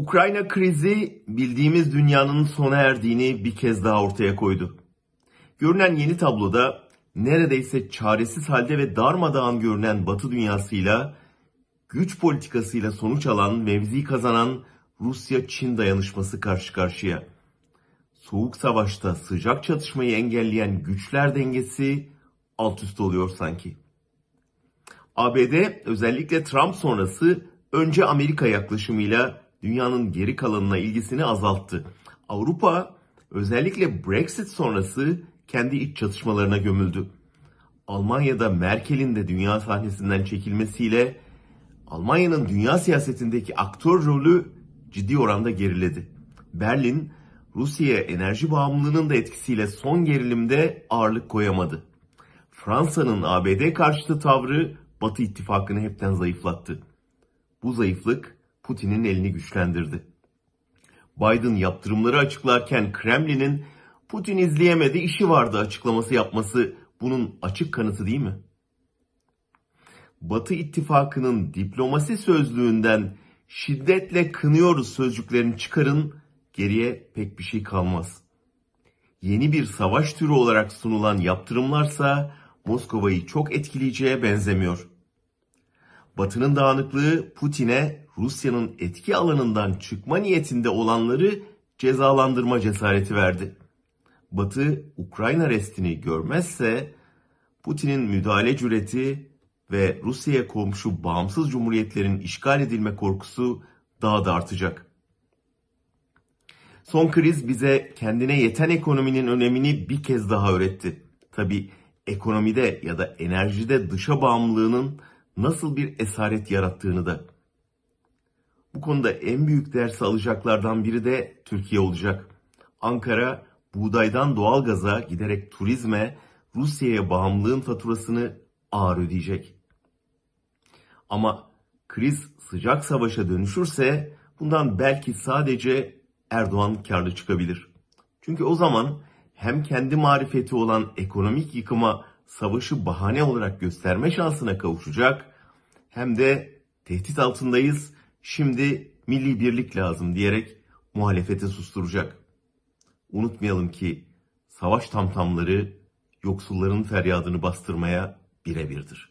Ukrayna krizi bildiğimiz dünyanın sona erdiğini bir kez daha ortaya koydu. Görünen yeni tabloda neredeyse çaresiz halde ve darmadağın görünen Batı dünyasıyla güç politikasıyla sonuç alan, mevzi kazanan Rusya-Çin dayanışması karşı karşıya. Soğuk savaşta sıcak çatışmayı engelleyen güçler dengesi alt üst oluyor sanki. ABD özellikle Trump sonrası önce Amerika yaklaşımıyla dünyanın geri kalanına ilgisini azalttı. Avrupa özellikle Brexit sonrası kendi iç çatışmalarına gömüldü. Almanya'da Merkel'in de dünya sahnesinden çekilmesiyle Almanya'nın dünya siyasetindeki aktör rolü ciddi oranda geriledi. Berlin, Rusya'ya enerji bağımlılığının da etkisiyle son gerilimde ağırlık koyamadı. Fransa'nın ABD karşıtı tavrı Batı ittifakını hepten zayıflattı. Bu zayıflık Putin'in elini güçlendirdi. Biden yaptırımları açıklarken Kremlin'in Putin izleyemedi işi vardı açıklaması yapması bunun açık kanıtı değil mi? Batı ittifakının diplomasi sözlüğünden şiddetle kınıyoruz sözcüklerini çıkarın geriye pek bir şey kalmaz. Yeni bir savaş türü olarak sunulan yaptırımlarsa Moskova'yı çok etkileyeceğe benzemiyor. Batı'nın dağınıklığı Putin'e Rusya'nın etki alanından çıkma niyetinde olanları cezalandırma cesareti verdi. Batı Ukrayna restini görmezse Putin'in müdahale cüreti ve Rusya'ya komşu bağımsız cumhuriyetlerin işgal edilme korkusu daha da artacak. Son kriz bize kendine yeten ekonominin önemini bir kez daha öğretti. Tabi ekonomide ya da enerjide dışa bağımlılığının nasıl bir esaret yarattığını da. Bu konuda en büyük ders alacaklardan biri de Türkiye olacak. Ankara buğdaydan doğalgaza giderek turizme, Rusya'ya bağımlılığın faturasını ağır ödeyecek. Ama kriz sıcak savaşa dönüşürse bundan belki sadece Erdoğan karlı çıkabilir. Çünkü o zaman hem kendi marifeti olan ekonomik yıkıma savaşı bahane olarak gösterme şansına kavuşacak hem de tehdit altındayız şimdi milli birlik lazım diyerek muhalefeti susturacak. Unutmayalım ki savaş tamtamları yoksulların feryadını bastırmaya birebirdir.